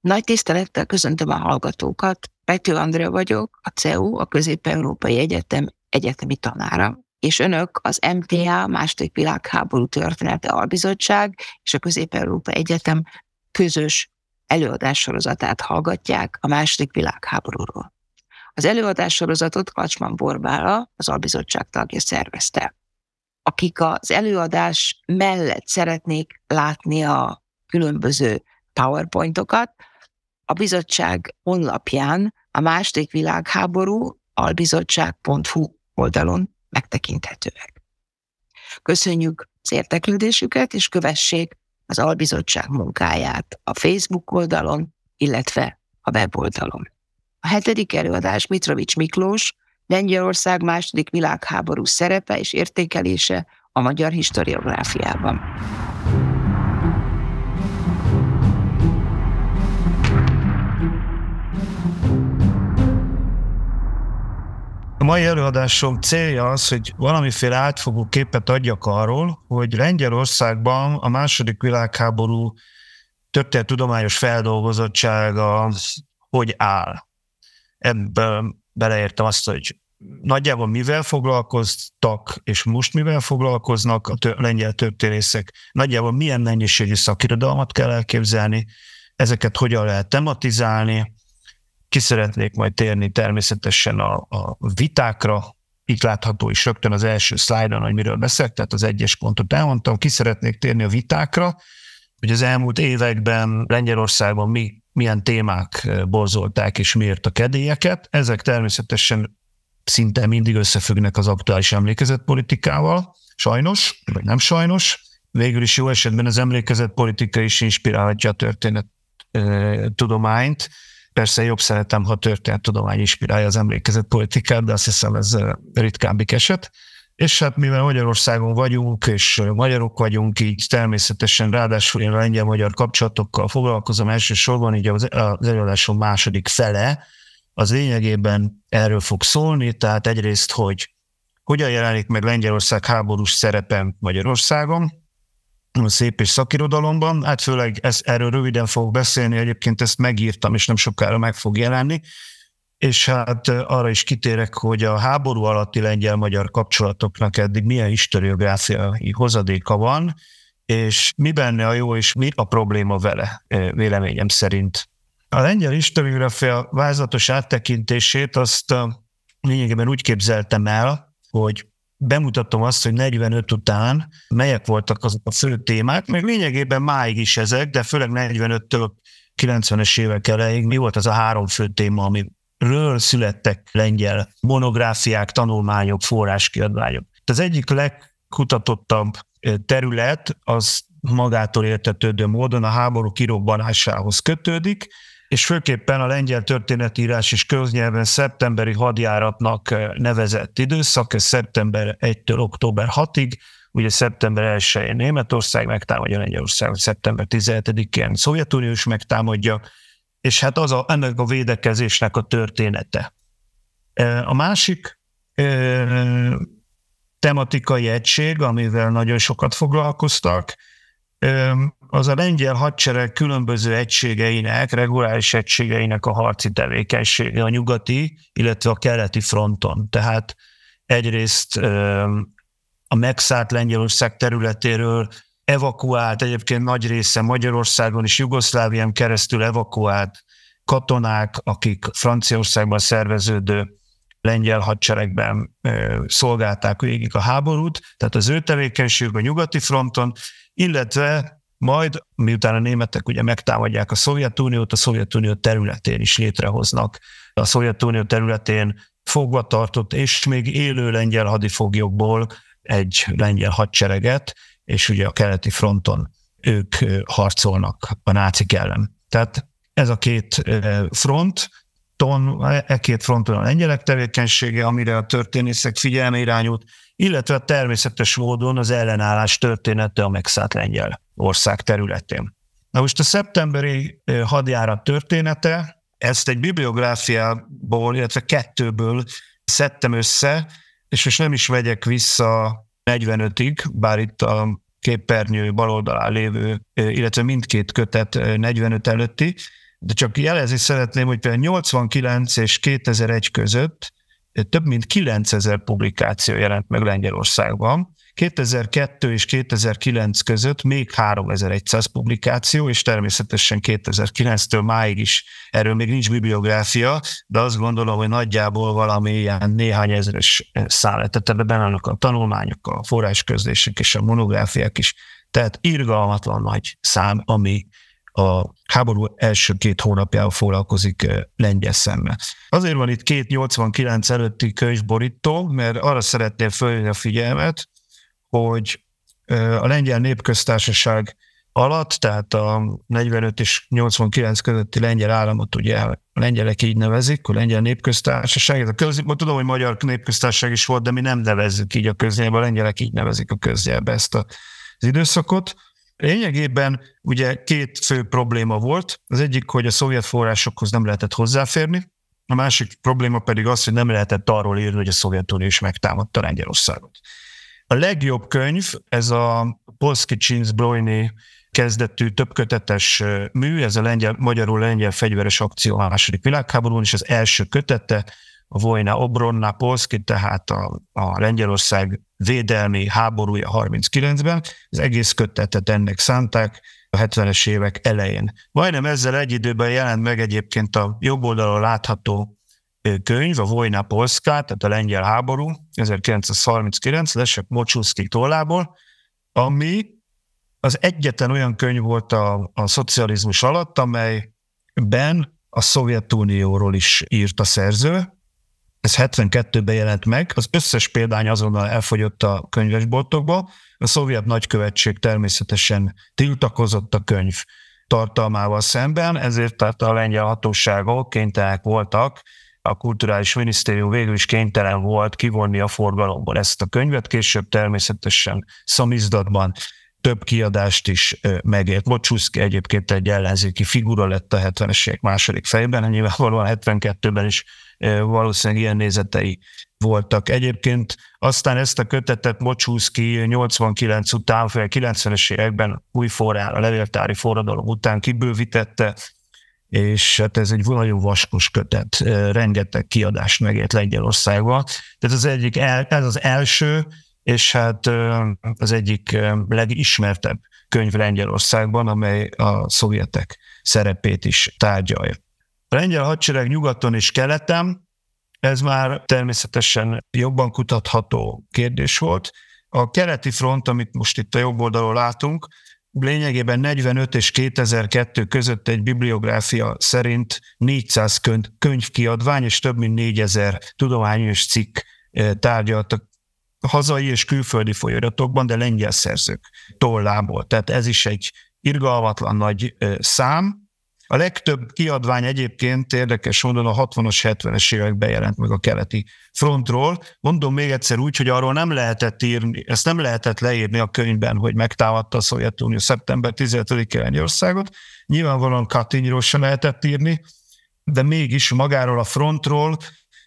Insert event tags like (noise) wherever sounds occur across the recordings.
Nagy tisztelettel köszöntöm a hallgatókat. Pető Andrea vagyok, a CEU, a Közép-Európai Egyetem egyetemi tanára, és önök az MTA, második világháború története albizottság és a Közép-Európa Egyetem közös előadássorozatát hallgatják a második világháborúról. Az előadássorozatot Kacsman Borbála, az albizottság tagja szervezte. Akik az előadás mellett szeretnék látni a különböző PowerPointokat, a bizottság honlapján a második világháború albizottság.hu oldalon megtekinthetőek. Köszönjük az érteklődésüket, és kövessék az albizottság munkáját a Facebook oldalon, illetve a weboldalon. A hetedik előadás Mitrovics Miklós, Lengyelország második világháború szerepe és értékelése a magyar historiográfiában. Mai előadásom célja az, hogy valamiféle átfogó képet adjak arról, hogy Lengyelországban a második világháború tudományos feldolgozottsága hogy áll. Ebben beleértem azt, hogy nagyjából mivel foglalkoztak, és most mivel foglalkoznak a tör- lengyel történészek, nagyjából milyen mennyiségű szakirodalmat kell elképzelni, ezeket hogyan lehet tematizálni, ki szeretnék majd térni természetesen a, a vitákra, itt látható is rögtön az első szlájdon, hogy miről beszélek, tehát az egyes pontot elmondtam, ki szeretnék térni a vitákra, hogy az elmúlt években Lengyelországban mi, milyen témák borzolták és miért a kedélyeket. Ezek természetesen szinte mindig összefüggnek az aktuális emlékezetpolitikával, sajnos, vagy nem sajnos. Végül is jó esetben az emlékezetpolitika is inspirálhatja a történet tudományt, Persze jobb szeretem, ha tudomány inspirálja az emlékezett politikát, de azt hiszem ez ritkábbik eset. És hát mivel Magyarországon vagyunk, és magyarok vagyunk, így természetesen ráadásul én lengyel-magyar kapcsolatokkal foglalkozom elsősorban, így az, az előadásom második fele, az lényegében erről fog szólni, tehát egyrészt, hogy hogyan jelenik meg Lengyelország háborús szerepen Magyarországon, szép és szakirodalomban, hát főleg ezt, erről röviden fogok beszélni, egyébként ezt megírtam, és nem sokára meg fog jelenni, és hát arra is kitérek, hogy a háború alatti lengyel-magyar kapcsolatoknak eddig milyen historiográfiai hozadéka van, és mi benne a jó, és mi a probléma vele, véleményem szerint. A lengyel historiográfia vázatos áttekintését azt lényegében úgy képzeltem el, hogy bemutatom azt, hogy 45 után melyek voltak azok a fő témák, meg lényegében máig is ezek, de főleg 45-től 90-es évek elejéig mi volt az a három fő téma, amiről születtek lengyel monográfiák, tanulmányok, forráskiadványok. Az egyik legkutatottabb terület az magától értetődő módon a háború kirobbanásához kötődik, és főképpen a lengyel történetírás és köznyelven szeptemberi hadjáratnak eh, nevezett időszak, ez szeptember 1-től október 6-ig, ugye szeptember 1-én Németország megtámadja Lengyelországot, szeptember 17-én Szovjetunió is megtámadja, és hát az a, ennek a védekezésnek a története. Eh, a másik eh, tematikai egység, amivel nagyon sokat foglalkoztak, az a lengyel hadsereg különböző egységeinek, reguláris egységeinek a harci tevékenysége a nyugati, illetve a keleti fronton. Tehát egyrészt a megszállt Lengyelország területéről evakuált, egyébként nagy része Magyarországon és Jugoszlávián keresztül evakuált katonák, akik Franciaországban szerveződő lengyel hadseregben szolgálták végig a háborút, tehát az ő tevékenység a nyugati fronton, illetve majd, miután a németek ugye megtámadják a Szovjetuniót, a Szovjetunió területén is létrehoznak. A Szovjetunió területén fogva tartott és még élő lengyel hadifoglyokból egy lengyel hadsereget, és ugye a keleti fronton ők harcolnak a nácik ellen. Tehát ez a két front, ton, e két fronton a lengyelek tevékenysége, amire a történészek figyelme irányult, illetve természetes módon az ellenállás története a megszállt lengyel ország területén. Na most a szeptemberi hadjárat története, ezt egy bibliográfiából, illetve kettőből szedtem össze, és most nem is vegyek vissza 45-ig, bár itt a képernyő bal oldalán lévő, illetve mindkét kötet 45 előtti, De csak jelezni szeretném, hogy például 89 és 2001 között több mint 9000 publikáció jelent meg Lengyelországban, 2002 és 2009 között még 3100 publikáció, és természetesen 2009-től máig is erről még nincs bibliográfia, de azt gondolom, hogy nagyjából valami ilyen néhány ezeres szál, tehát ebben benne a tanulmányok, a forrásközlések és a monográfiák is. Tehát irgalmatlan nagy szám, ami a háború első két hónapjával foglalkozik lengyel szemmel. Azért van itt két 89 előtti könyvborító, mert arra szeretném fölhívni a figyelmet, hogy a lengyel népköztársaság alatt, tehát a 45 és 89 közötti lengyel államot ugye a lengyelek így nevezik, a lengyel népköztársaság, ez a köz, tudom, hogy magyar népköztársaság is volt, de mi nem nevezzük így a köznyelbe, a lengyelek így nevezik a köznyelbe ezt a, az időszakot. Lényegében ugye két fő probléma volt. Az egyik, hogy a szovjet forrásokhoz nem lehetett hozzáférni, a másik probléma pedig az, hogy nem lehetett arról írni, hogy a Szovjetunió is megtámadta Lengyelországot. A legjobb könyv, ez a Polski Csinsbrojny kezdetű többkötetes mű, ez a lengyel, magyarul lengyel fegyveres akció a második világháborúban, és az első kötete, Vojna Obronna Polski, tehát a, a Lengyelország védelmi háborúja 39-ben. Az egész kötetet ennek szánták a 70-es évek elején. Majdnem ezzel egy időben jelent meg egyébként a jobb oldalon látható könyv, a Vojna Polska, tehát a lengyel háború, 1939, Lesek Mocsuszki tollából, ami az egyetlen olyan könyv volt a, a szocializmus alatt, amelyben a Szovjetunióról is írt a szerző. Ez 72-ben jelent meg, az összes példány azonnal elfogyott a könyvesboltokba. A szovjet nagykövetség természetesen tiltakozott a könyv tartalmával szemben, ezért tehát a lengyel hatóságok kénytelenek voltak a kulturális minisztérium végül is kénytelen volt kivonni a forgalomból ezt a könyvet, később természetesen szamizdatban több kiadást is megért. Mocsuszki egyébként egy ellenzéki figura lett a 70-es évek második fejben, nyilvánvalóan 72-ben is valószínűleg ilyen nézetei voltak. Egyébként aztán ezt a kötetet Mocsuszki 89 után, fél 90-es években új forrán, a levéltári forradalom után kibővítette, és hát ez egy nagyon vaskos kötet, rengeteg kiadást megért Lengyelországban. Tehát az egyik, ez az első, és hát az egyik legismertebb könyv Lengyelországban, amely a szovjetek szerepét is tárgyalja. A lengyel hadsereg nyugaton és keleten, ez már természetesen jobban kutatható kérdés volt. A keleti front, amit most itt a jobb oldalon látunk, lényegében 45 és 2002 között egy bibliográfia szerint 400 könyv, könyvkiadvány és több mint 4000 tudományos cikk eh, tárgyalt a hazai és külföldi folyóiratokban, de lengyel szerzők tollából. Tehát ez is egy irgalmatlan nagy eh, szám, a legtöbb kiadvány egyébként érdekes módon a 60-as, 70-es években jelent meg a keleti frontról. Mondom még egyszer úgy, hogy arról nem lehetett írni, ezt nem lehetett leírni a könyvben, hogy megtámadta a Szovjetunió szeptember 15-én Lengyelországot. Nyilvánvalóan Katinyról sem lehetett írni, de mégis magáról a frontról,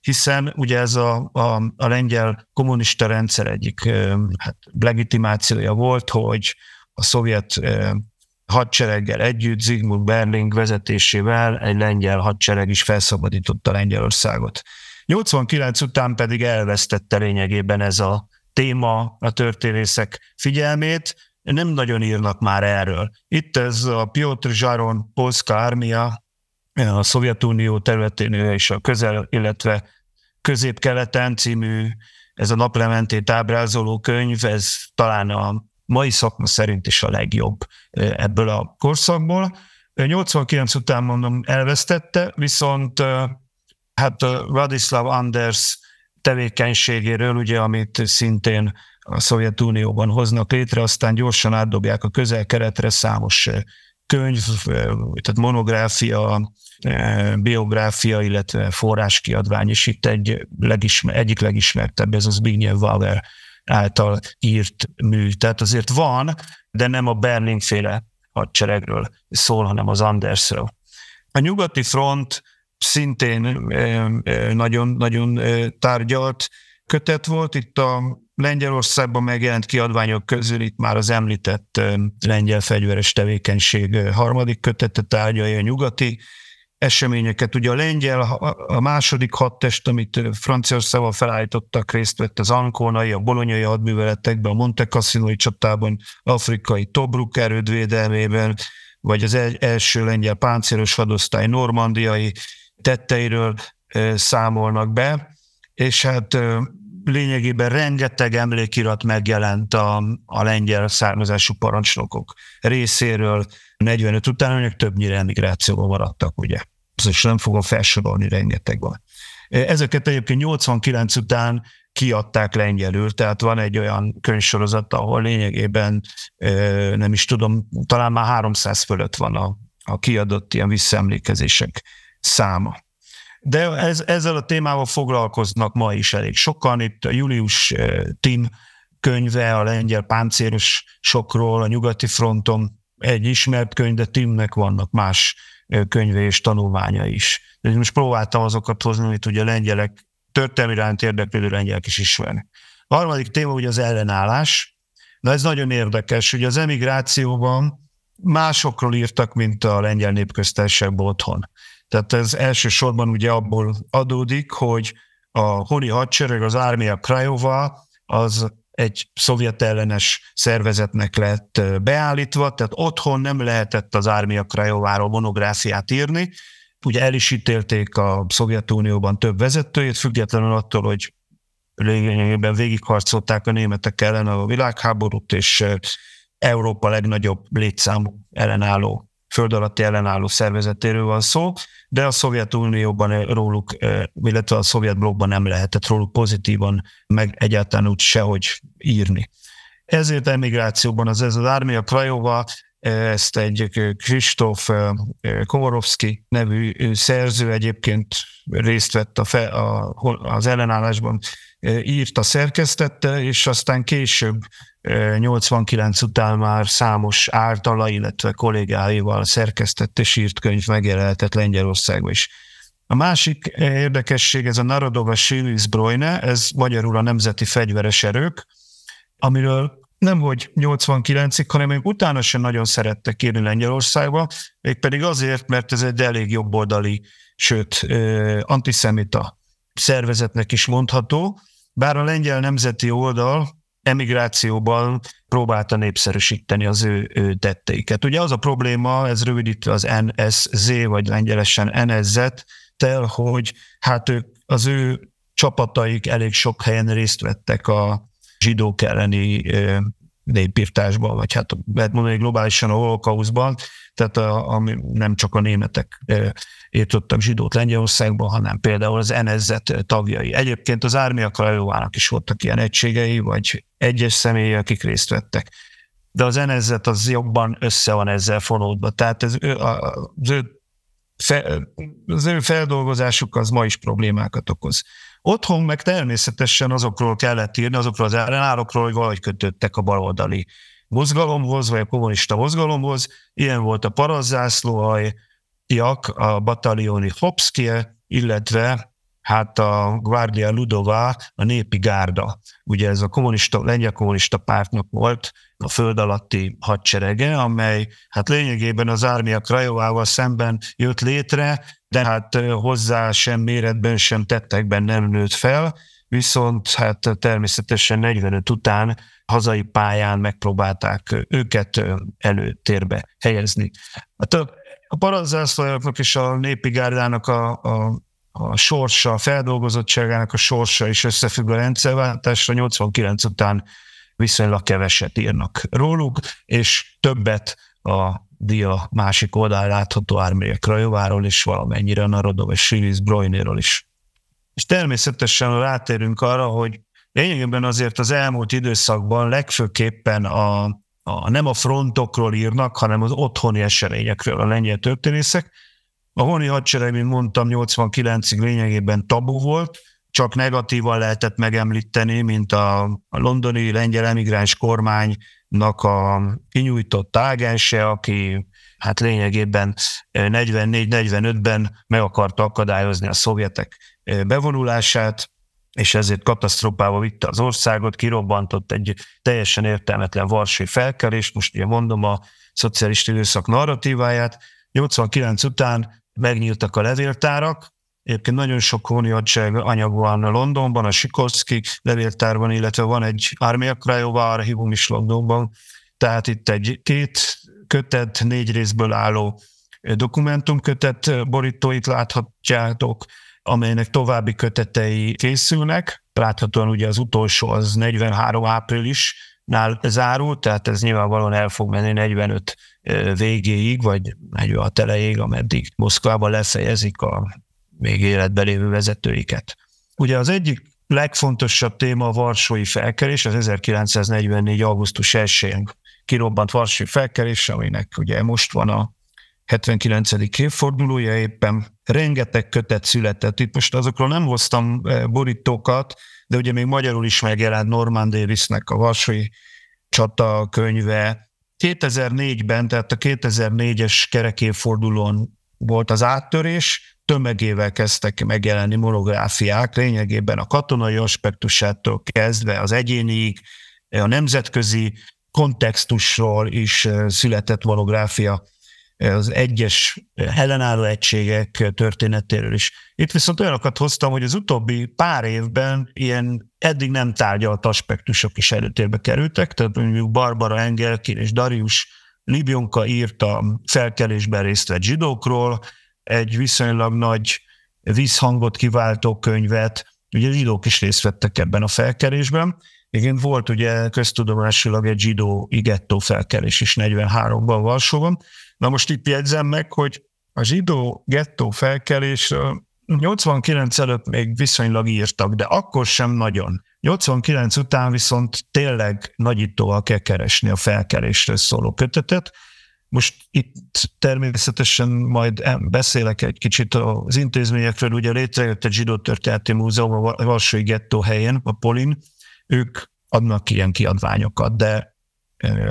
hiszen ugye ez a, a, a lengyel kommunista rendszer egyik hát, legitimációja volt, hogy a szovjet hadsereggel együtt, Zygmunt Berling vezetésével egy lengyel hadsereg is felszabadította Lengyelországot. 89 után pedig elvesztette lényegében ez a téma a történészek figyelmét, nem nagyon írnak már erről. Itt ez a Piotr Zsaron, Polska Armia, a Szovjetunió területén és a közel, illetve közép-keleten című, ez a naplementét ábrázoló könyv, ez talán a mai szakma szerint is a legjobb ebből a korszakból. 89 után mondom elvesztette, viszont hát Radislav Anders tevékenységéről, ugye, amit szintén a Szovjetunióban hoznak létre, aztán gyorsan átdobják a közel-keletre számos könyv, tehát monográfia, biográfia, illetve forráskiadvány, és itt egy legismer, egyik legismertebb, ez az Zbigniew Waller által írt mű. Tehát azért van, de nem a Berlin-féle hadseregről szól, hanem az Andersről. A nyugati front szintén nagyon-nagyon tárgyalt kötet volt. Itt a Lengyelországban megjelent kiadványok közül itt már az említett lengyel fegyveres tevékenység harmadik kötete tárgyalja a nyugati eseményeket. Ugye a lengyel, a második hadtest, amit Franciaországban felállítottak, részt vett az Ankonai, a bolonyai hadműveletekben, a Monte Cassinoi csatában, afrikai Tobruk erődvédelmében, vagy az első lengyel páncélos hadosztály normandiai tetteiről számolnak be, és hát lényegében rengeteg emlékirat megjelent a, a lengyel származású parancsnokok részéről 45 után, amelyek többnyire emigrációban maradtak, ugye. És nem fogom felsorolni, rengeteg van. Ezeket egyébként 89 után kiadták lengyelül, tehát van egy olyan könyvsorozat, ahol lényegében nem is tudom, talán már 300 fölött van a, a kiadott ilyen visszaemlékezések száma. De ez, ezzel a témával foglalkoznak ma is elég sokan. Itt a Julius Tim könyve a lengyel páncélos sokról a nyugati fronton egy ismert könyv, de Timnek vannak más könyve és tanulmánya is. De most próbáltam azokat hozni, amit ugye a lengyelek, történelmi iránt érdeklődő lengyelek is ismernek. A harmadik téma ugye az ellenállás. Na ez nagyon érdekes, hogy az emigrációban másokról írtak, mint a lengyel népköztársaságban otthon. Tehát ez elsősorban ugye abból adódik, hogy a honi hadsereg, az Armia Krajova, az egy szovjet ellenes szervezetnek lett beállítva, tehát otthon nem lehetett az Armia Krajováról monográfiát írni. Ugye el is ítélték a Szovjetunióban több vezetőjét, függetlenül attól, hogy lényegében végigharcolták a németek ellen a világháborút, és Európa legnagyobb létszámú ellenálló föld alatti ellenálló szervezetéről van szó, de a Szovjetunióban róluk, illetve a szovjet blokkban nem lehetett róluk pozitívan, meg egyáltalán úgy sehogy írni. Ezért emigrációban az ez az Armia Krajova, ezt egy Kristóf Komorovski nevű szerző egyébként részt vett a fe, a, az ellenállásban, írta, szerkesztette, és aztán később 89 után már számos általa, illetve kollégáival szerkesztett és írt könyv megjelenhetett Lengyelországban is. A másik érdekesség, ez a Narodova Brojne, ez magyarul a Nemzeti Fegyveres Erők, amiről nem hogy 89-ig, hanem még utána sem nagyon szerettek írni Lengyelországba, mégpedig azért, mert ez egy elég jobboldali, sőt, antiszemita szervezetnek is mondható, bár a lengyel nemzeti oldal emigrációban próbálta népszerűsíteni az ő, ő tetteiket. Ugye az a probléma, ez rövidítve az NSZ, vagy lengyelesen NSZ, tel, hogy hát ők, az ő csapataik elég sok helyen részt vettek a zsidók elleni népírtásban, vagy hát lehet mondani globálisan a holokauszban, tehát a, ami nem csak a németek írtottak zsidót Lengyelországban, hanem például az NSZ tagjai. Egyébként az Ármia Krajovának is voltak ilyen egységei, vagy egyes személyek, akik részt vettek. De az NSZ az jobban össze van ezzel fonódva. Tehát ez, az, ő, az ő feldolgozásuk az ma is problémákat okoz. Otthon meg természetesen azokról kellett írni, azokról az ellenállókról, hogy valahogy kötöttek a baloldali mozgalomhoz, vagy a kommunista mozgalomhoz. Ilyen volt a parazzászlóhajjak, a batalioni Hopskie, illetve hát a Guardia Ludova, a népi gárda. Ugye ez a kommunista, lengyel kommunista pártnak volt a föld alatti hadserege, amely hát lényegében az Ármia Krajovával szemben jött létre, de hát hozzá sem méretben, sem tettekben nem nőtt fel, viszont hát természetesen 45 után hazai pályán megpróbálták őket előtérbe helyezni. Hát a, a paranzászlajoknak és a népi gárdának a, a, a sorsa, a feldolgozottságának a sorsa is összefügg a rendszerváltásra. 89 után viszonylag keveset írnak róluk, és többet a dia másik oldalán látható Ármélyek Krajováról is, valamennyire Narodov és Silis Brojnéről is. És természetesen rátérünk arra, hogy lényegében azért az elmúlt időszakban legfőképpen a, a, nem a frontokról írnak, hanem az otthoni eseményekről a lengyel történészek. A honi hadsereg, mint mondtam, 89-ig lényegében tabu volt, csak negatívan lehetett megemlíteni, mint a, a londoni lengyel emigráns kormánynak a kinyújtott ágense, aki hát lényegében 44-45-ben meg akarta akadályozni a szovjetek bevonulását, és ezért katasztrófába vitte az országot, kirobbantott egy teljesen értelmetlen varsói felkelést, most ugye mondom a szocialista időszak narratíváját, 89 után megnyíltak a levéltárak, Egyébként nagyon sok hóniadság anyag van Londonban, a Sikorski levéltárban, illetve van egy Armia Krajova archívum is Londonban, tehát itt egy két kötet, négy részből álló dokumentumkötet borítóit láthatjátok, amelynek további kötetei készülnek. Láthatóan ugye az utolsó az 43 áprilisnál zárult, tehát ez nyilvánvalóan el fog menni 45 végéig, vagy 46 elejéig, ameddig Moszkvában lefejezik a még életben lévő vezetőiket. Ugye az egyik legfontosabb téma a Varsói felkerés, az 1944. augusztus 1-én kirobbant Varsói felkerés, aminek ugye most van a 79. évfordulója éppen, rengeteg kötet született. Itt most azokról nem hoztam eh, borítókat, de ugye még magyarul is megjelent Norman Davisnek a Varsói csata könyve. 2004-ben, tehát a 2004-es kerekévfordulón volt az áttörés, tömegével kezdtek megjelenni monográfiák, lényegében a katonai aspektusától kezdve az egyéniig, a nemzetközi kontextusról is született monográfia az egyes ellenálló egységek történetéről is. Itt viszont olyanokat hoztam, hogy az utóbbi pár évben ilyen eddig nem tárgyalt aspektusok is előtérbe kerültek, tehát mondjuk Barbara Engelkin és Darius Libionka írta felkelésben részt vett zsidókról, egy viszonylag nagy vízhangot kiváltó könyvet, ugye zsidók is részt vettek ebben a felkerésben. Igen, volt ugye köztudomásilag egy zsidó igettó felkelés is 43-ban Varsóban. Na most itt jegyzem meg, hogy a zsidó gettó felkelés 89 előtt még viszonylag írtak, de akkor sem nagyon. 89 után viszont tényleg nagyítóval kell keresni a felkelésről szóló kötetet, most itt természetesen majd beszélek egy kicsit az intézményekről, ugye létrejött egy zsidó történeti múzeum a Varsói gettó helyén, a Polin, ők adnak ilyen kiadványokat, de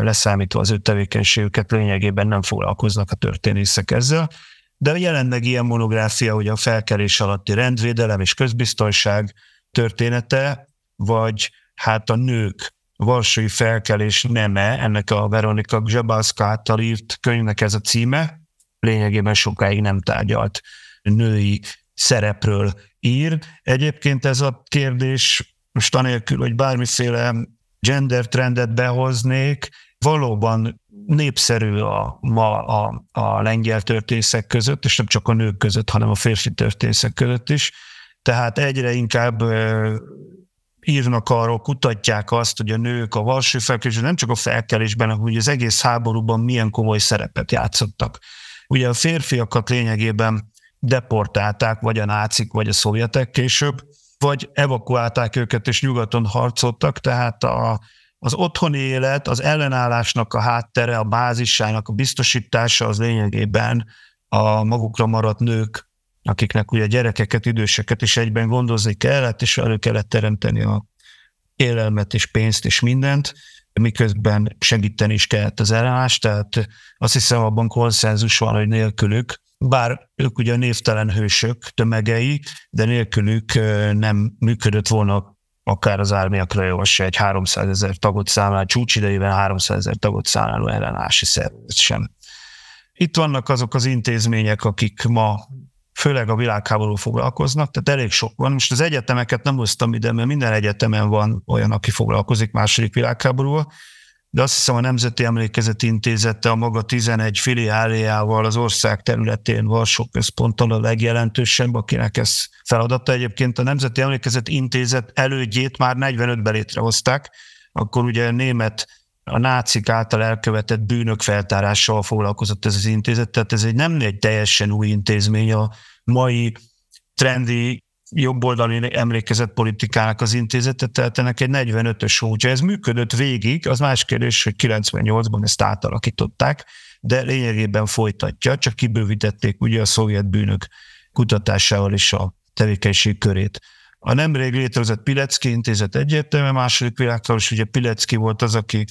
leszámítva az ő tevékenységüket lényegében nem foglalkoznak a történészek ezzel, de jelen meg ilyen monográfia, hogy a felkerés alatti rendvédelem és közbiztonság története, vagy hát a nők Varsói felkelés neme, ennek a Veronika Zsabaszka által írt könyvnek ez a címe, lényegében sokáig nem tárgyalt női szerepről ír. Egyébként ez a kérdés most anélkül, hogy bármiféle gender trendet behoznék, valóban népszerű a, ma a, a lengyel történészek között, és nem csak a nők között, hanem a férfi történészek között is. Tehát egyre inkább írnak arról, kutatják azt, hogy a nők a Varsói felkelésben nem csak a felkelésben, hanem hogy az egész háborúban milyen komoly szerepet játszottak. Ugye a férfiakat lényegében deportálták, vagy a nácik, vagy a szovjetek később, vagy evakuálták őket, és nyugaton harcoltak, tehát a, az otthoni élet, az ellenállásnak a háttere, a bázisának a biztosítása az lényegében a magukra maradt nők akiknek ugye gyerekeket, időseket is egyben gondozni kellett, és elő kellett teremteni a élelmet és pénzt és mindent, miközben segíteni is kellett az ellenállást, tehát azt hiszem abban konszenzus van, hogy nélkülük, bár ők ugye névtelen hősök tömegei, de nélkülük nem működött volna akár az ármiakra se egy 300 ezer tagot számláló, csúcsidejében 300 ezer tagot számláló ellenállási szervezet sem. Itt vannak azok az intézmények, akik ma főleg a világháború foglalkoznak, tehát elég sok van. Most az egyetemeket nem hoztam ide, mert minden egyetemen van olyan, aki foglalkozik második világháborúval, de azt hiszem a Nemzeti Emlékezeti Intézete a maga 11 filiáliával az ország területén Varsó központtal a legjelentősebb, akinek ez feladata. Egyébként a Nemzeti Emlékezeti Intézet elődjét már 45-ben létrehozták, akkor ugye német a nácik által elkövetett bűnök feltárással foglalkozott ez az intézet, tehát ez egy nem egy teljesen új intézmény a mai trendi jobboldali emlékezett politikának az intézete, tehát ennek egy 45-ös hócsa. Ez működött végig, az más kérdés, hogy 98-ban ezt átalakították, de lényegében folytatja, csak kibővítették ugye a szovjet bűnök kutatásával is a tevékenység körét. A nemrég létrezett Pilecki intézet egyértelműen második világháborús, ugye Pilecki volt az, aki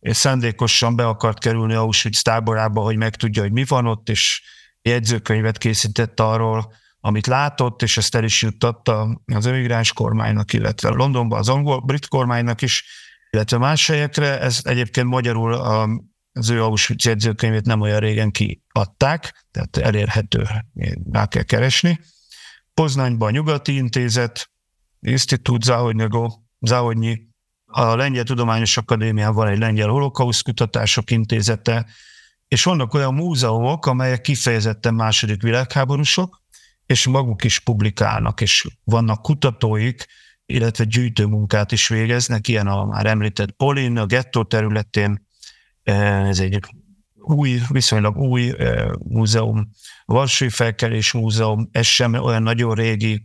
és szándékosan be akart kerülni Auschwitz táborába, hogy megtudja, hogy mi van ott, és jegyzőkönyvet készített arról, amit látott, és ezt el is juttatta az emigráns kormánynak, illetve Londonban az angol, brit kormánynak is, illetve más helyekre. Ez egyébként magyarul a az ő Auschwitz jegyzőkönyvét nem olyan régen kiadták, tehát elérhető, rá kell keresni. Poznányban a Nyugati Intézet, Institut Zahodnyi, a Lengyel Tudományos Akadémián van egy Lengyel Holokauszt Kutatások Intézete, és vannak olyan múzeumok, amelyek kifejezetten második világháborúsok, és maguk is publikálnak, és vannak kutatóik, illetve gyűjtőmunkát is végeznek, ilyen a már említett Polin, a gettó területén, eh, ez egy új, viszonylag új eh, múzeum, a Varsói Felkelés Múzeum, ez sem olyan nagyon régi,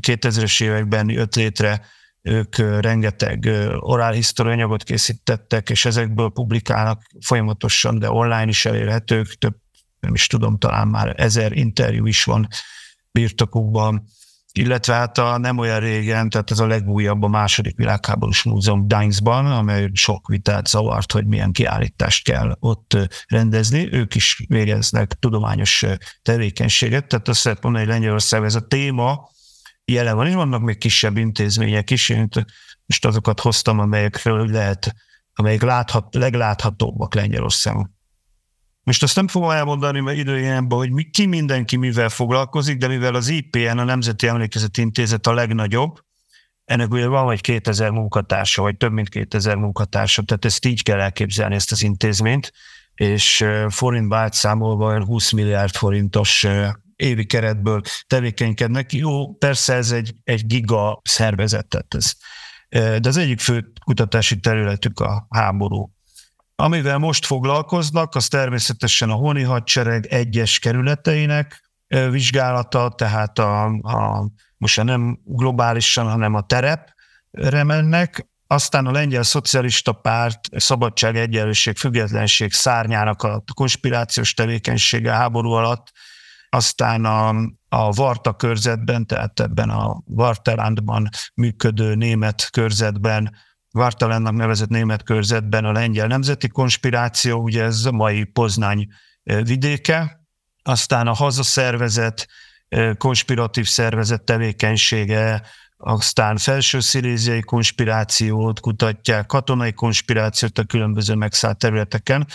2000-es években jött létre, ők rengeteg orálhisztori anyagot készítettek, és ezekből publikálnak folyamatosan, de online is elérhetők, több, nem is tudom, talán már ezer interjú is van birtokukban, illetve hát a nem olyan régen, tehát ez a legújabb a második világháborús múzeum Dainsban, amely sok vitát zavart, hogy milyen kiállítást kell ott rendezni. Ők is végeznek tudományos tevékenységet, tehát azt lehet mondani, hogy Lengyelország ez a téma, jelen van, és vannak még kisebb intézmények is, én most azokat hoztam, amelyekről lehet, amelyek láthat, legláthatóbbak Lengyelországon. Most azt nem fogom elmondani, mert időjénben, hogy mi, ki mindenki mivel foglalkozik, de mivel az IPN, a Nemzeti Emlékezeti Intézet a legnagyobb, ennek ugye van vagy 2000 munkatársa, vagy több mint 2000 munkatársa, tehát ezt így kell elképzelni, ezt az intézményt, és forint számolva 20 milliárd forintos évi keretből tevékenykednek. Jó, persze ez egy, egy giga szervezet, tehát ez, de az egyik fő kutatási területük a háború. Amivel most foglalkoznak, az természetesen a honi hadsereg egyes kerületeinek vizsgálata, tehát a, a, most nem globálisan, hanem a terepre mennek, aztán a lengyel szocialista párt szabadság, egyenlőség, függetlenség szárnyának a konspirációs tevékenysége háború alatt aztán a, a Varta körzetben, tehát ebben a Vartelandban működő német körzetben, Vartalandnak nevezett német körzetben a lengyel nemzeti konspiráció, ugye ez a mai Poznány vidéke, aztán a hazaszervezet, konspiratív szervezet tevékenysége, aztán felső sziléziai konspirációt kutatják, katonai konspirációt a különböző megszállt területeken,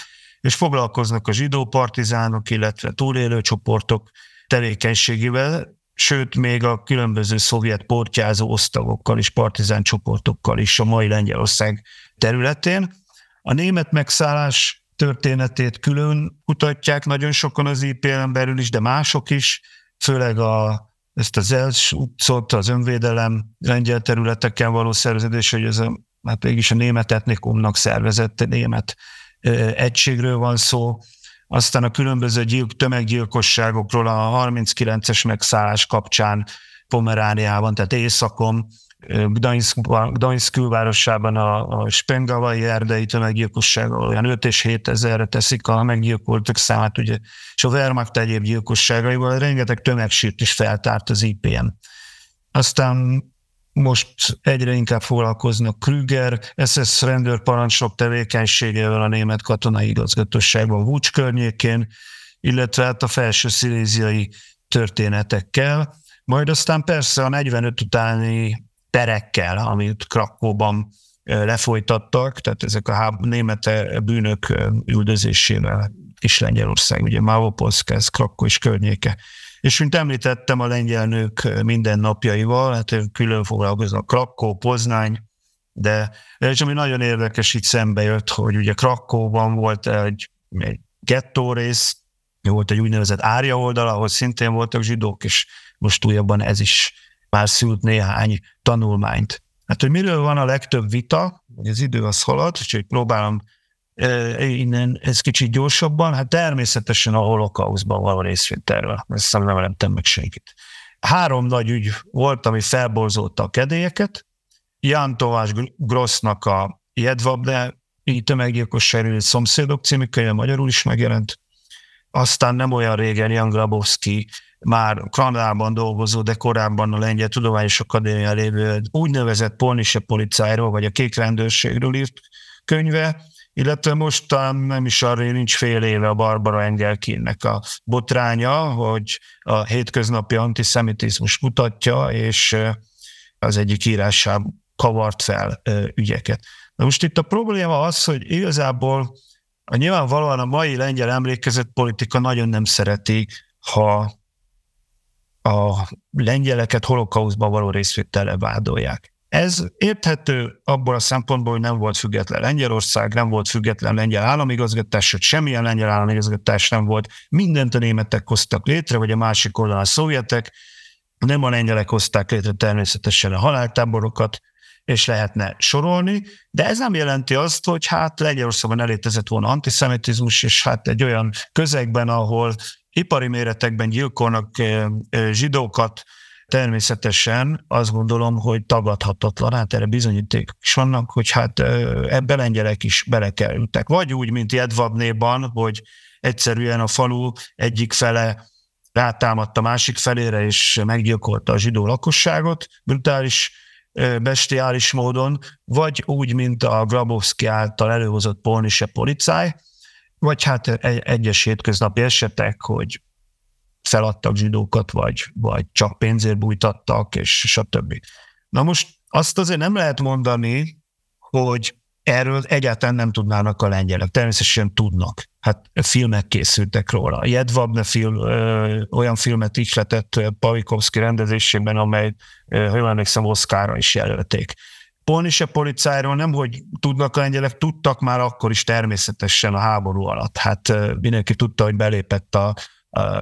és foglalkoznak a zsidó partizánok, illetve túlélő csoportok tevékenységével, sőt, még a különböző szovjet portyázó osztagokkal és partizán csoportokkal is a mai Lengyelország területén. A német megszállás történetét külön kutatják nagyon sokan az IPL-en belül is, de mások is, főleg a, ezt az Els utcot, az önvédelem lengyel területeken való szerveződés, hogy ez a, hát mégis a német etnikumnak szervezett német egységről van szó, aztán a különböző gyilk, tömeggyilkosságokról a 39-es megszállás kapcsán Pomerániában, tehát északon, Gdańsk, Gdańsk külvárosában a, a Spengavai erdei tömeggyilkosság, olyan 5 és 7 ezerre teszik a meggyilkoltak számát, ugye, és a Wehrmacht egyéb gyilkosságaival rengeteg tömegsírt is feltárt az IPM. Aztán most egyre inkább foglalkoznak Krüger, SS rendőrparancsnok tevékenységével a német katonai igazgatóságban Vucs környékén, illetve hát a felső sziléziai történetekkel, majd aztán persze a 45 utáni terekkel, amit Krakóban lefolytattak, tehát ezek a német bűnök üldözésével is Lengyelország, ugye Mávopolszka, ez Krakó és környéke és mint említettem, a lengyel nők mindennapjaival, hát külön foglalkoznak Krakó, Poznány, de és ami nagyon érdekes, itt szembe jött, hogy ugye Krakóban volt egy, egy gettó rész, volt egy úgynevezett árja oldal, ahol szintén voltak zsidók, és most újabban ez is már szült néhány tanulmányt. Hát, hogy miről van a legtöbb vita, hogy az idő az halad, úgyhogy próbálom innen ez kicsit gyorsabban, hát természetesen a holokauszban való részvételről. Ezt nem említettem meg senkit. Három nagy ügy volt, ami felborzolta a kedélyeket. Jan Továs Grossnak a Jedvabne tömeggyilkosság szomszédok című könyve magyarul is megjelent. Aztán nem olyan régen Jan Grabowski már Kanadában dolgozó, de korábban a Lengyel Tudományos Akadémia lévő úgynevezett Polnise policájról, vagy a kék rendőrségről írt könyve, illetve most talán nem is arra nincs fél éve a Barbara Engelkinnek a botránya, hogy a hétköznapi antiszemitizmus mutatja, és az egyik írásában kavart fel ügyeket. Na most itt a probléma az, hogy igazából A nyilvánvalóan a mai lengyel emlékezett politika nagyon nem szereti, ha a lengyeleket holokauszban való részvétele vádolják. Ez érthető abból a szempontból, hogy nem volt független Lengyelország, nem volt független lengyel államigazgatás, sőt semmilyen lengyel államigazgatás nem volt. Mindent a németek hoztak létre, vagy a másik oldalon a szovjetek. Nem a lengyelek hozták létre természetesen a haláltáborokat, és lehetne sorolni, de ez nem jelenti azt, hogy hát Lengyelországban elétezett volna antiszemitizmus, és hát egy olyan közegben, ahol ipari méretekben gyilkolnak zsidókat, természetesen azt gondolom, hogy tagadhatatlan, hát erre bizonyíték is vannak, hogy hát ebbe lengyelek is belekerültek. Vagy úgy, mint Jedvabnéban, hogy egyszerűen a falu egyik fele rátámadt a másik felére, és meggyilkolta a zsidó lakosságot brutális, bestiális módon, vagy úgy, mint a Grabowski által előhozott polnise policáj, vagy hát egyes hétköznapi esetek, hogy feladtak zsidókat, vagy, vagy csak pénzért bújtattak, és stb. Na most azt azért nem lehet mondani, hogy erről egyáltalán nem tudnának a lengyelek. Természetesen tudnak. Hát filmek készültek róla. Jedvabne film, ö, olyan filmet ihletett Pavikovski rendezésében, amely, ö, ha jól emlékszem, Oszkára is jelölték. Polnise policájról nem, hogy tudnak a lengyelek, tudtak már akkor is természetesen a háború alatt. Hát mindenki tudta, hogy belépett a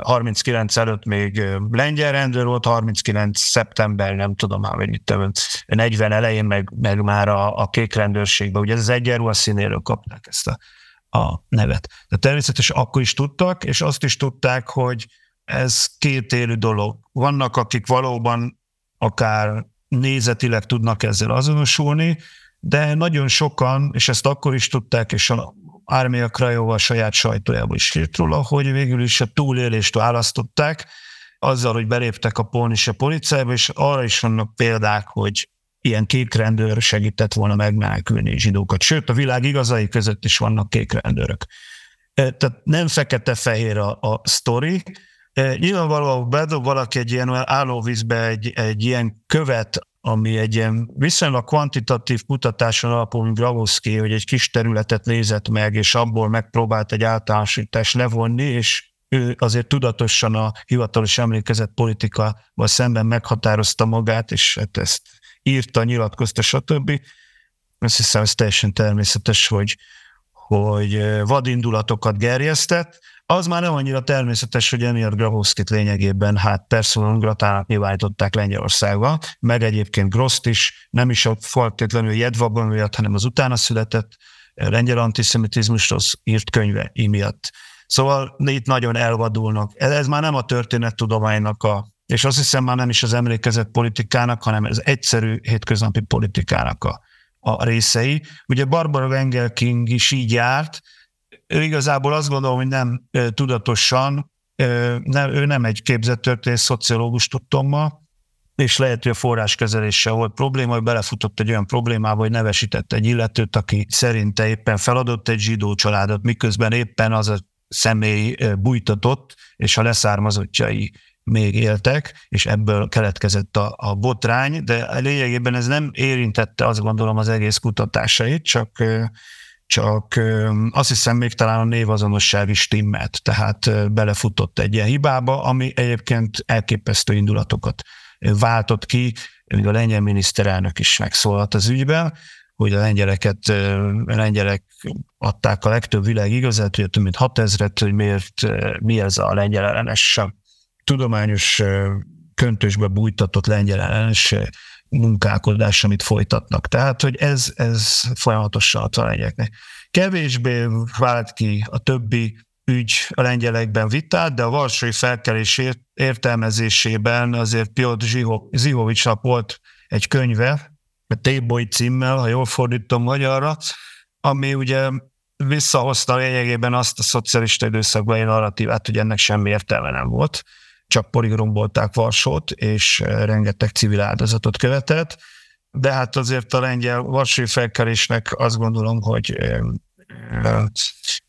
39 előtt még lengyel rendőr volt, 39 szeptember, nem tudom már, hogy mit tudom, 40 elején meg, meg már a, a kék rendőrségben, ugye ez az egyenruha színéről kapták ezt a, a nevet. De természetesen akkor is tudtak, és azt is tudták, hogy ez két élő dolog. Vannak, akik valóban akár nézetileg tudnak ezzel azonosulni, de nagyon sokan, és ezt akkor is tudták, és a Ármia Krajova saját sajtójából is írt róla, hogy végül is a túlélést választották, azzal, hogy beléptek a polnise policájába, és arra is vannak példák, hogy ilyen kék rendőr segített volna megmenekülni zsidókat. Sőt, a világ igazai között is vannak kék rendőrök. E, tehát nem fekete-fehér a, a sztori. E, nyilvánvalóan bedob valaki egy ilyen állóvízbe egy, egy ilyen követ, ami egy ilyen viszonylag kvantitatív kutatáson alapul, mint Gravoszki, hogy egy kis területet nézett meg, és abból megpróbált egy általánosítást levonni, és ő azért tudatosan a hivatalos emlékezett politikával szemben meghatározta magát, és hát ezt írta, nyilatkozta, stb. Azt hiszem, ez teljesen természetes, hogy, hogy vadindulatokat gerjesztett, az már nem annyira természetes, hogy emiatt Grabowskit lényegében hát personal gratának nyilvánították Lengyelországba, meg egyébként Groszt is, nem is a feltétlenül Jedvabban miatt, hanem az utána született eh, lengyel antiszemitizmusról írt könyve imiatt. Szóval itt nagyon elvadulnak. Ez már nem a történettudománynak a, és azt hiszem már nem is az emlékezett politikának, hanem az egyszerű hétköznapi politikának a, a részei. Ugye Barbara Wengel King is így járt, ő igazából azt gondolom, hogy nem tudatosan, nem, ő nem egy képzett történész szociológus tudtom ma, és lehet, hogy a forráskezeléssel volt probléma, hogy belefutott egy olyan problémába, hogy nevesített egy illetőt, aki szerinte éppen feladott egy zsidó családot, miközben éppen az a személy bújtatott, és a leszármazottjai még éltek, és ebből keletkezett a, a botrány, de lényegében ez nem érintette azt gondolom az egész kutatásait, csak csak azt hiszem még talán a névazonosság is timmelt, tehát belefutott egy ilyen hibába, ami egyébként elképesztő indulatokat váltott ki, még a lengyel miniszterelnök is megszólalt az ügyben, hogy a lengyeleket, a lengyelek adták a legtöbb világ igazát, hogy több mint 6000-et, hogy miért, mi ez a lengyel ellenes tudományos köntösbe bújtatott lengyel ellenes munkálkodás, amit folytatnak. Tehát, hogy ez, ez folyamatosan a lengyeknek. Kevésbé vált ki a többi ügy a lengyelekben vitát, de a Varsói felkelés értelmezésében azért Piotr Zihovicsnak volt egy könyve, Téboly címmel, ha jól fordítom magyarra, ami ugye visszahozta lényegében azt a szocialista időszakban egy narratívát, hogy ennek semmi értelme nem volt csak poligrombolták Varsót, és eh, rengeteg civil áldozatot követett, de hát azért a lengyel varsói felkelésnek azt gondolom, hogy eh, eh,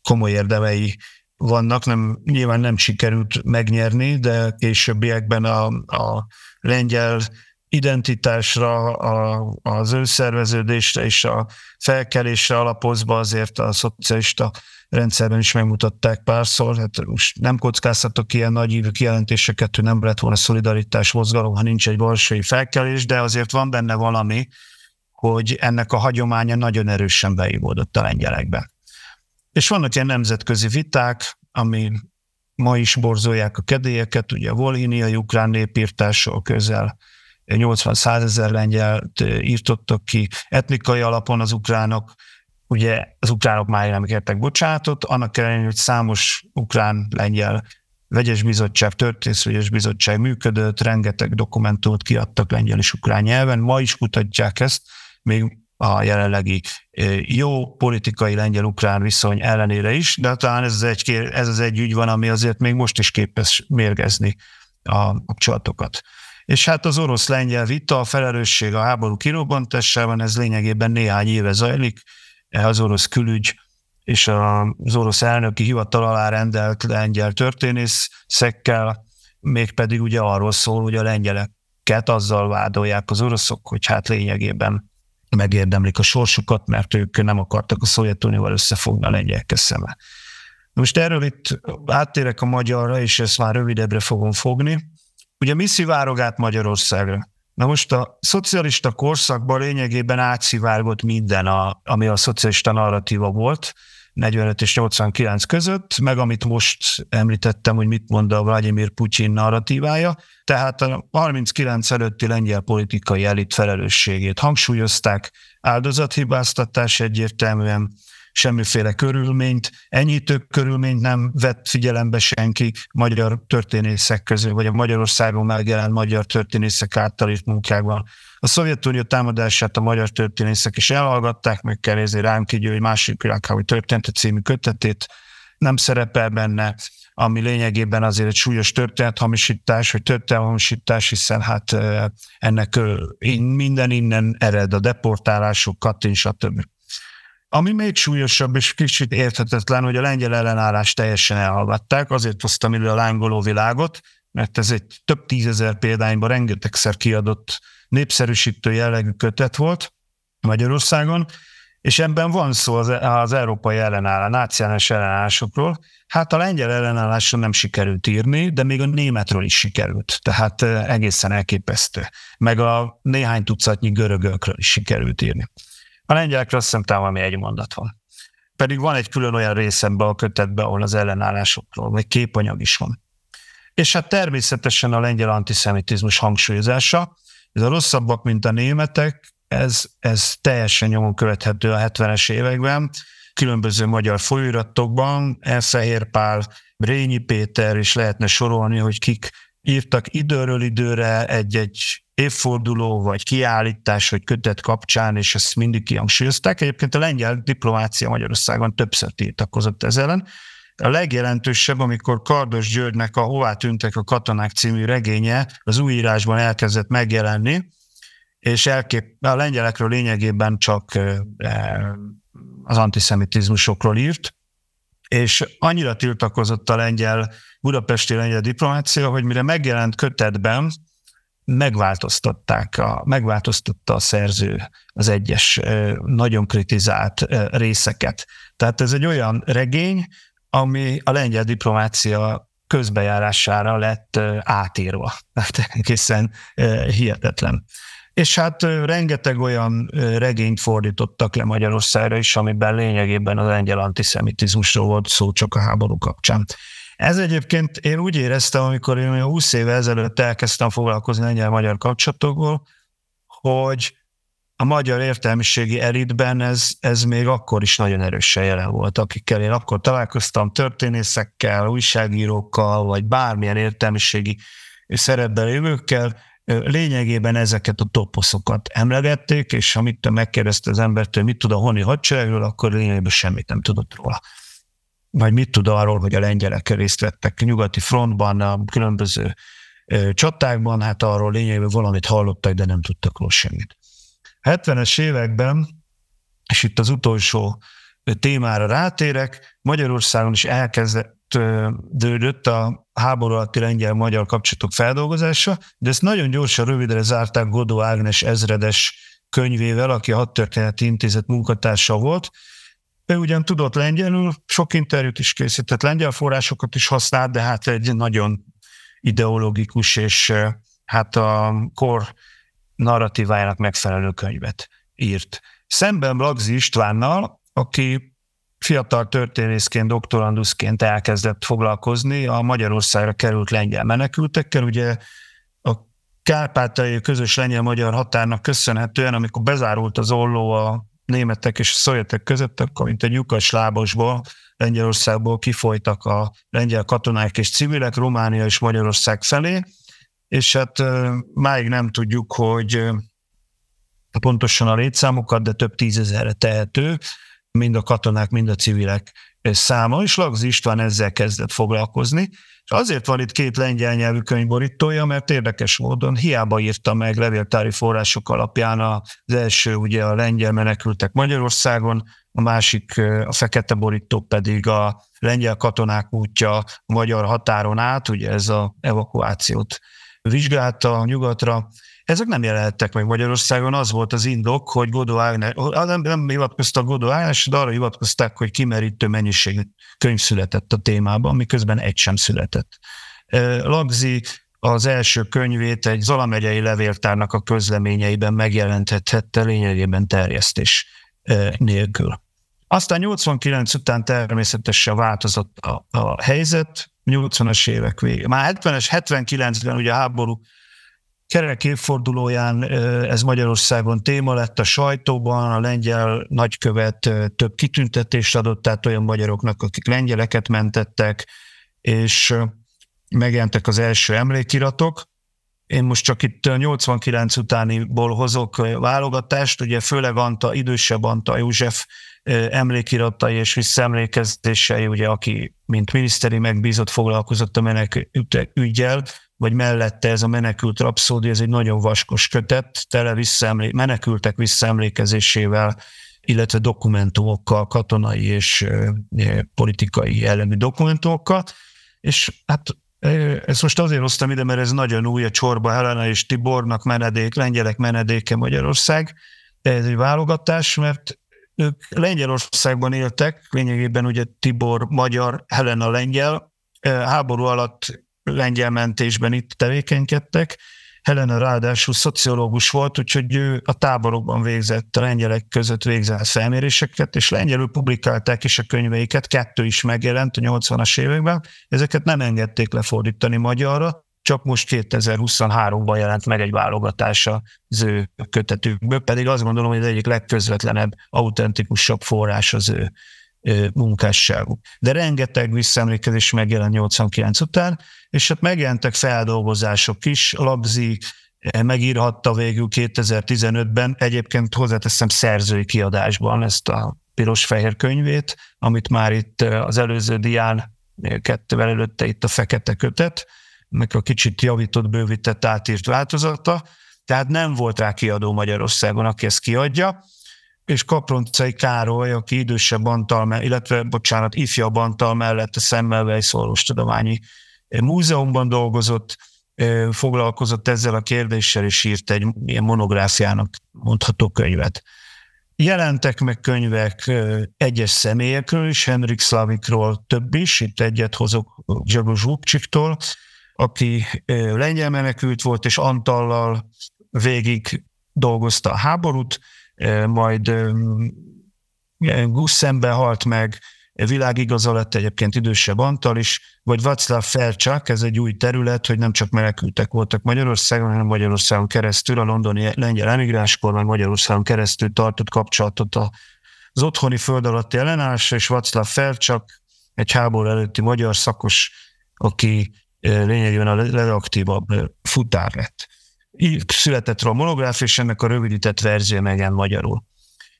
komoly érdemei vannak, nem, nyilván nem sikerült megnyerni, de későbbiekben a, a lengyel identitásra, a, az önszerveződésre és a felkelésre alapozva azért a szocialista rendszerben is megmutatták párszor. Hát most nem kockáztatok ilyen nagy ívű kijelentéseket, hogy nem lett volna szolidaritás mozgalom, ha nincs egy varsói felkelés, de azért van benne valami, hogy ennek a hagyománya nagyon erősen beívódott a lengyelekbe. És vannak ilyen nemzetközi viták, ami ma is borzolják a kedélyeket, ugye a volhiniai ukrán népírtása közel 80-100 ezer lengyelt írtottak ki, etnikai alapon az ukránok, ugye az ukránok már nem kértek bocsánatot, annak ellenére, hogy számos ukrán-lengyel vegyes bizottság, történészvegyes bizottság működött, rengeteg dokumentumot kiadtak lengyel és ukrán nyelven, ma is kutatják ezt, még a jelenlegi jó politikai lengyel-ukrán viszony ellenére is, de talán ez az, egy, ez az egy ügy van, ami azért még most is képes mérgezni a kapcsolatokat. És hát az orosz-lengyel vita, a felelősség a háború kirobbantásában, ez lényegében néhány éve zajlik, az orosz külügy és az orosz elnöki hivatal alá rendelt lengyel történészekkel, mégpedig ugye arról szól, hogy a lengyeleket azzal vádolják az oroszok, hogy hát lényegében megérdemlik a sorsukat, mert ők nem akartak a Szovjetunióval összefogni a lengyelekkel szemben. Most erről itt áttérek a magyarra, és ezt már rövidebbre fogom fogni. Ugye mi szivárog át Magyarországra? Na most a szocialista korszakban lényegében átszivárgott minden, a, ami a szocialista narratíva volt, 45 és 89 között, meg amit most említettem, hogy mit mond a Vladimir Putyin narratívája, tehát a 39 előtti lengyel politikai elit felelősségét hangsúlyozták, áldozathibáztatás egyértelműen, semmiféle körülményt, enyhítő körülményt nem vett figyelembe senki magyar történészek közül, vagy a Magyarországon megjelent magyar történészek által írt munkákban. A Szovjetunió támadását a magyar történészek is elhallgatták, meg kell nézni rám hogy másik világháború története című kötetét, nem szerepel benne, ami lényegében azért egy súlyos történethamisítás, vagy történethamisítás, hiszen hát ennek minden innen ered, a deportálások, Katin, stb. Ami még súlyosabb és kicsit érthetetlen, hogy a lengyel ellenállást teljesen elhallgatták, azért hoztam elő a lángoló világot, mert ez egy több tízezer példányban rengetegszer kiadott népszerűsítő jellegű kötet volt Magyarországon, és ebben van szó az, az európai ellenállás, náciális ellenállásokról. Hát a lengyel ellenállásra nem sikerült írni, de még a németről is sikerült, tehát egészen elképesztő. Meg a néhány tucatnyi görögökről is sikerült írni. A lengyelekre azt hiszem talán valami egy mondat van. Pedig van egy külön olyan részemben a kötetben, ahol az ellenállásokról, vagy képanyag is van. És hát természetesen a lengyel antiszemitizmus hangsúlyozása, ez a rosszabbak, mint a németek, ez, ez teljesen nyomon követhető a 70-es években, különböző magyar folyóiratokban, Elfehér Pál, Brényi Péter, és lehetne sorolni, hogy kik írtak időről időre egy-egy évforduló, vagy kiállítás, vagy kötet kapcsán, és ezt mindig kihangsúlyozták. Egyébként a lengyel diplomácia Magyarországon többször tiltakozott ezzel ellen. A legjelentősebb, amikor Kardos Györgynek a Hová tűntek a katonák című regénye az új írásban elkezdett megjelenni, és elkép, a lengyelekről lényegében csak az antiszemitizmusokról írt, és annyira tiltakozott a lengyel, budapesti lengyel diplomácia, hogy mire megjelent kötetben, megváltoztatták, a, megváltoztatta a szerző az egyes nagyon kritizált részeket. Tehát ez egy olyan regény, ami a lengyel diplomácia közbejárására lett átírva. (laughs) Tehát egészen hihetetlen. És hát rengeteg olyan regényt fordítottak le Magyarországra is, amiben lényegében az lengyel antiszemitizmusról volt szó csak a háború kapcsán. Ez egyébként én úgy éreztem, amikor én 20 éve ezelőtt elkezdtem foglalkozni lengyel-magyar kapcsolatokból, hogy a magyar értelmiségi elitben ez, ez még akkor is nagyon erősen jelen volt, akikkel én akkor találkoztam, történészekkel, újságírókkal, vagy bármilyen értelmiségi szerepben lévőkkel, lényegében ezeket a toposzokat emlegették, és amit te megkérdezte az embertől, mit tud a honi hadseregről, akkor lényegében semmit nem tudott róla vagy mit tud arról, hogy a lengyelek részt vettek nyugati frontban, a különböző csatákban, hát arról lényegében valamit hallottak, de nem tudtak róla semmit. 70-es években, és itt az utolsó témára rátérek, Magyarországon is elkezdett kezdődött a háború alatti lengyel-magyar kapcsolatok feldolgozása, de ezt nagyon gyorsan, rövidre zárták Godó Ágnes ezredes könyvével, aki a Hadtörténeti Intézet munkatársa volt. Ő ugyan tudott lengyelül, sok interjút is készített, lengyel forrásokat is használt, de hát egy nagyon ideológikus és hát a kor narratívájának megfelelő könyvet írt. Szemben Lagzi Istvánnal, aki fiatal történészként, doktoranduszként elkezdett foglalkozni a Magyarországra került lengyel menekültekkel. Ugye a kárpátai közös lengyel-magyar határnak köszönhetően, amikor bezárult az olló a németek és a szovjetek között, akkor mint egy lyukas lábosból Lengyelországból kifolytak a lengyel katonák és civilek Románia és Magyarország felé, és hát máig nem tudjuk, hogy pontosan a létszámokat, de több tízezerre tehető, mind a katonák, mind a civilek száma, és Lagz István ezzel kezdett foglalkozni. És azért van itt két lengyel nyelvű könyvborítója, mert érdekes módon hiába írta meg levéltári források alapján az első ugye a lengyel menekültek Magyarországon, a másik, a fekete borító pedig a lengyel katonák útja a magyar határon át, ugye ez a evakuációt vizsgálta nyugatra, ezek nem jelenhettek meg Magyarországon, az volt az indok, hogy Godó Ágnes, nem, nem hivatkoztak Godó Ágnes, de arra hivatkozták, hogy kimerítő mennyiség könyv született a témában, miközben egy sem született. Lagzi az első könyvét egy Zala megyei levéltárnak a közleményeiben megjelentethette lényegében terjesztés nélkül. Aztán 89 után természetesen változott a, a helyzet, 80-as évek végén. Már 70-es, 79-ben ugye a háború kerek évfordulóján ez Magyarországon téma lett a sajtóban, a lengyel nagykövet több kitüntetést adott át olyan magyaroknak, akik lengyeleket mentettek, és megjelentek az első emlékiratok. Én most csak itt 89 utániból hozok válogatást, ugye főleg Anta, idősebb Anta József emlékiratai és visszaemlékezései, ugye aki mint miniszteri megbízott foglalkozott a menekültek ügyel, vagy mellette ez a menekült rapszódi, ez egy nagyon vaskos kötet, tele visszaemlé- menekültek visszaemlékezésével, illetve dokumentumokkal, katonai és politikai jellemű dokumentumokkal, és hát ezt most azért hoztam ide, mert ez nagyon új, a Csorba Helena és Tibornak menedék, lengyelek menedéke Magyarország, de ez egy válogatás, mert ők Lengyelországban éltek, lényegében ugye Tibor magyar, Helena lengyel, háború alatt lengyel mentésben itt tevékenykedtek. Helena ráadásul szociológus volt, úgyhogy ő a táborokban végzett, a lengyelek között végzett felméréseket, és lengyelül publikálták is a könyveiket, kettő is megjelent a 80-as években. Ezeket nem engedték lefordítani magyarra, csak most 2023-ban jelent meg egy válogatása az ő kötetükből, pedig azt gondolom, hogy az egyik legközvetlenebb, autentikusabb forrás az ő munkásságuk. De rengeteg visszaemlékezés megjelent 89 után, és hát megjelentek feldolgozások is. Labzi megírhatta végül 2015-ben, egyébként hozzáteszem szerzői kiadásban ezt a piros-fehér könyvét, amit már itt az előző dián kettővel előtte itt a fekete kötet, meg a kicsit javított, bővített, átírt változata, tehát nem volt rá kiadó Magyarországon, aki ezt kiadja, és Kaproncai Károly, aki idősebb Antal, illetve, bocsánat, ifjabb Antal mellett a Semmelweis Orvostudományi Múzeumban dolgozott, foglalkozott ezzel a kérdéssel, és írt egy ilyen monográfiának mondható könyvet. Jelentek meg könyvek egyes személyekről is, Henrik Slavikról több is, itt egyet hozok Zsagos Lupcsiktól, aki lengyel menekült volt, és Antallal végig dolgozta a háborút, majd Gusszemben halt meg, világigaza lett egyébként idősebb Antal is, vagy Václav Felcsak, ez egy új terület, hogy nem csak menekültek voltak Magyarországon, hanem Magyarországon keresztül, a londoni lengyel emigránskor, meg Magyarországon keresztül tartott kapcsolatot az otthoni föld alatti ellenállásra, és Václav Felcsak, egy háború előtti magyar szakos, aki lényegében a legaktívabb futár lett. Született róla monográf, és ennek a rövidített verzió megjelent magyarul.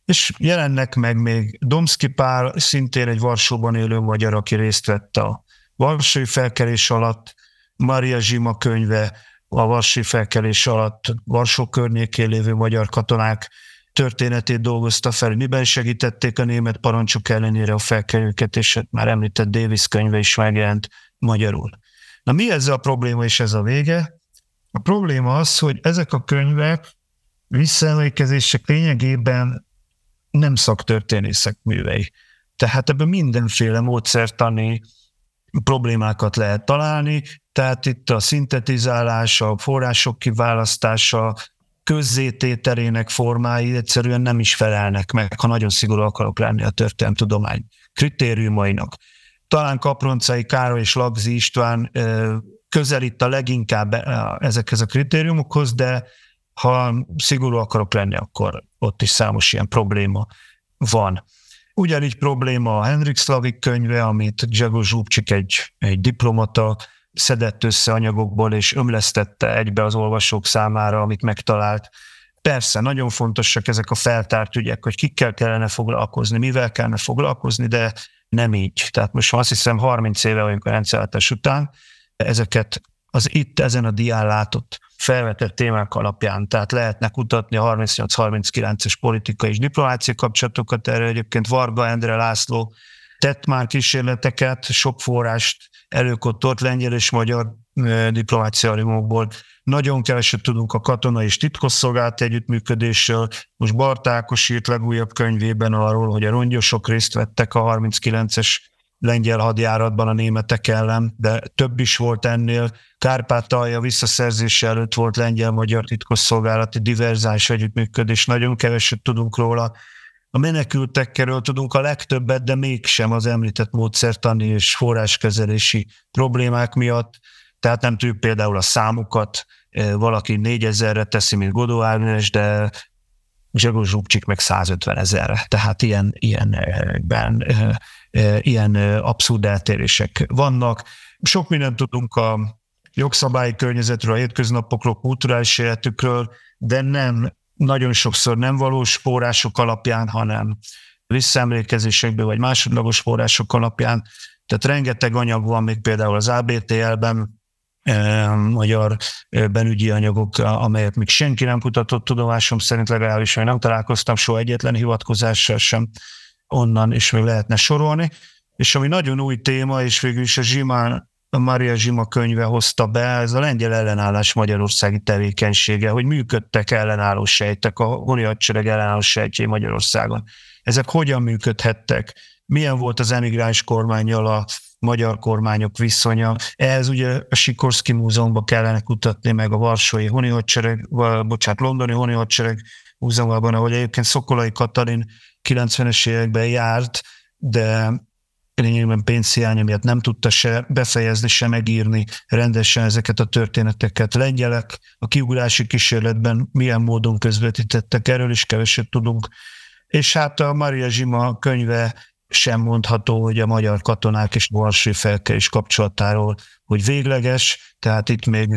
És jelennek meg még Domszki Pál, szintén egy Varsóban élő magyar, aki részt vett a Varsói felkelés alatt, Maria Zsima könyve, a Varsói felkelés alatt Varsó környékén lévő magyar katonák történetét dolgozta fel, miben segítették a német parancsok ellenére a felkelőket, és hát már említett Davis könyve is megjelent magyarul. Na mi ez a probléma és ez a vége? A probléma az, hogy ezek a könyvek visszaemlékezések lényegében nem szaktörténészek művei. Tehát ebben mindenféle módszertani problémákat lehet találni, tehát itt a szintetizálás, a források kiválasztása, közzétételének formái egyszerűen nem is felelnek meg, ha nagyon szigorú akarok lenni a történelmtudomány kritériumainak. Talán Kaproncai Károly és Lagzi István közelít a leginkább ezekhez a kritériumokhoz, de ha szigorú akarok lenni, akkor ott is számos ilyen probléma van. Ugyanígy probléma a Henrik Slavik könyve, amit Grzegorz Zsúbcsik egy, egy diplomata szedett össze anyagokból, és ömlesztette egybe az olvasók számára, amit megtalált. Persze, nagyon fontosak ezek a feltárt ügyek, hogy kikkel kellene foglalkozni, mivel kellene foglalkozni, de nem így. Tehát most azt hiszem 30 éve vagyunk a rendszerváltás után, ezeket az itt ezen a dián látott felvetett témák alapján, tehát lehetne kutatni a 38-39-es politikai és diplomáciai kapcsolatokat, erre egyébként Varga Endre László tett már kísérleteket, sok forrást előkottort lengyel és magyar diplomáciáriumokból. Nagyon keveset tudunk a katonai és titkosszolgált együttműködésről. Most Bartákos írt legújabb könyvében arról, hogy a rongyosok részt vettek a 39-es lengyel hadjáratban a németek ellen, de több is volt ennél. Kárpátalja visszaszerzése előtt volt lengyel-magyar titkosszolgálati diverzáns együttműködés, nagyon keveset tudunk róla. A menekültekkel tudunk a legtöbbet, de mégsem az említett módszertani és forráskezelési problémák miatt. Tehát nem tudjuk például a számukat, valaki 4000-re teszi, mint Godó Ágnes, de Zsagos Zsupcsik meg 150 ezerre. Tehát ilyen, ilyenben ilyen abszurd eltérések vannak. Sok mindent tudunk a jogszabályi környezetről, a hétköznapokról, kulturális életükről, de nem, nagyon sokszor nem valós források alapján, hanem visszaemlékezésekből vagy másodlagos források alapján. Tehát rengeteg anyag van még például az ABTL-ben, magyar benügyi anyagok, amelyet még senki nem kutatott tudomásom szerint legalábbis, hogy nem találkoztam soha egyetlen hivatkozással sem onnan is még lehetne sorolni. És ami nagyon új téma, és végül is a Zsimán a Maria Zsima könyve hozta be, ez a lengyel ellenállás magyarországi tevékenysége, hogy működtek ellenálló sejtek, a honi hadsereg ellenálló sejtjei Magyarországon. Ezek hogyan működhettek? Milyen volt az emigráns kormányjal a magyar kormányok viszonya? Ehhez ugye a Sikorszki Múzeumban kellene kutatni, meg a Varsói Honi hadsereg, bocsánat, Londoni Honi múzeumban, ahogy egyébként Szokolai Katalin 90-es években járt, de lényegében pénzhiánya miatt nem tudta se befejezni, se megírni rendesen ezeket a történeteket. Lengyelek a kiugrási kísérletben milyen módon közvetítettek, erről is keveset tudunk. És hát a Maria Zsima könyve sem mondható, hogy a magyar katonák és Varsói felkelés kapcsolatáról, hogy végleges, tehát itt még,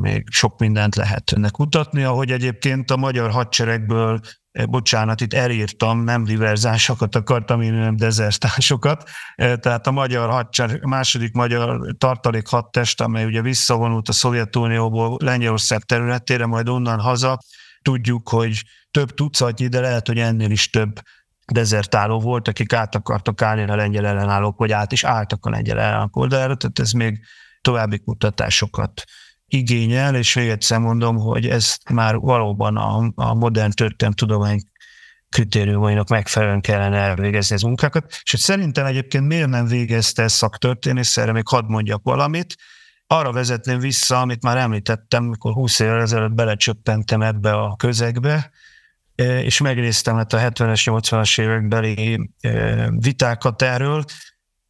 még sok mindent lehet ennek kutatni, ahogy egyébként a magyar hadseregből bocsánat, itt elírtam, nem diverzánsokat akartam írni, nem dezertánsokat. Eh, tehát a magyar hadser, második magyar tartalék hadtest, amely ugye visszavonult a Szovjetunióból Lengyelország területére, majd onnan haza, tudjuk, hogy több tucatnyi, de lehet, hogy ennél is több dezertáló volt, akik át akartak állni a lengyel ellenállók, vagy át is álltak a lengyel ellenállók oldalára, tehát ez még további kutatásokat igényel, és még egyszer mondom, hogy ez már valóban a, a modern tudomány kritériumainak megfelelően kellene elvégezni az munkákat, és hogy szerintem egyébként miért nem végezte ezt szaktörténész, erre még hadd mondjak valamit, arra vezetném vissza, amit már említettem, mikor 20 évvel ezelőtt belecsöppentem ebbe a közegbe, és megnéztem hát a 70-es, 80-as évekbeli vitákat erről,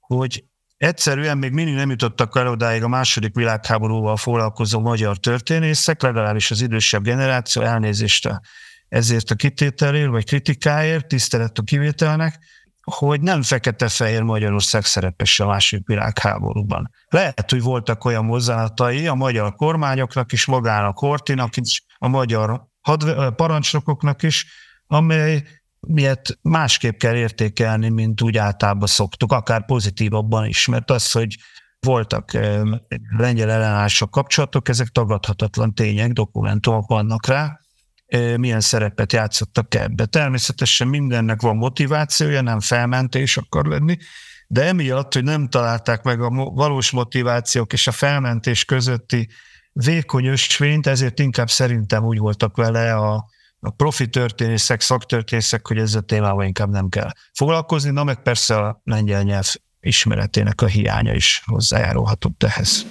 hogy Egyszerűen még mindig nem jutottak el odáig a második világháborúval foglalkozó magyar történészek, legalábbis az idősebb generáció elnézést ezért a kitételért, vagy kritikáért, tisztelet a kivételnek, hogy nem fekete-fehér Magyarország szerepes a második világháborúban. Lehet, hogy voltak olyan mozzanatai a magyar kormányoknak is, magának Hortinak is, a magyar hadve- parancsnokoknak is, amely miért másképp kell értékelni, mint úgy általában szoktuk, akár pozitívabban is, mert az, hogy voltak lengyel ellenállások kapcsolatok, ezek tagadhatatlan tények, dokumentumok vannak rá, milyen szerepet játszottak ebbe. Természetesen mindennek van motivációja, nem felmentés akar lenni, de emiatt, hogy nem találták meg a valós motivációk és a felmentés közötti vékony ösvényt, ezért inkább szerintem úgy voltak vele a, a profi történészek, szaktörténészek, hogy ezzel a témával inkább nem kell foglalkozni, na meg persze a lengyel nyelv ismeretének a hiánya is hozzájárulhatott ehhez.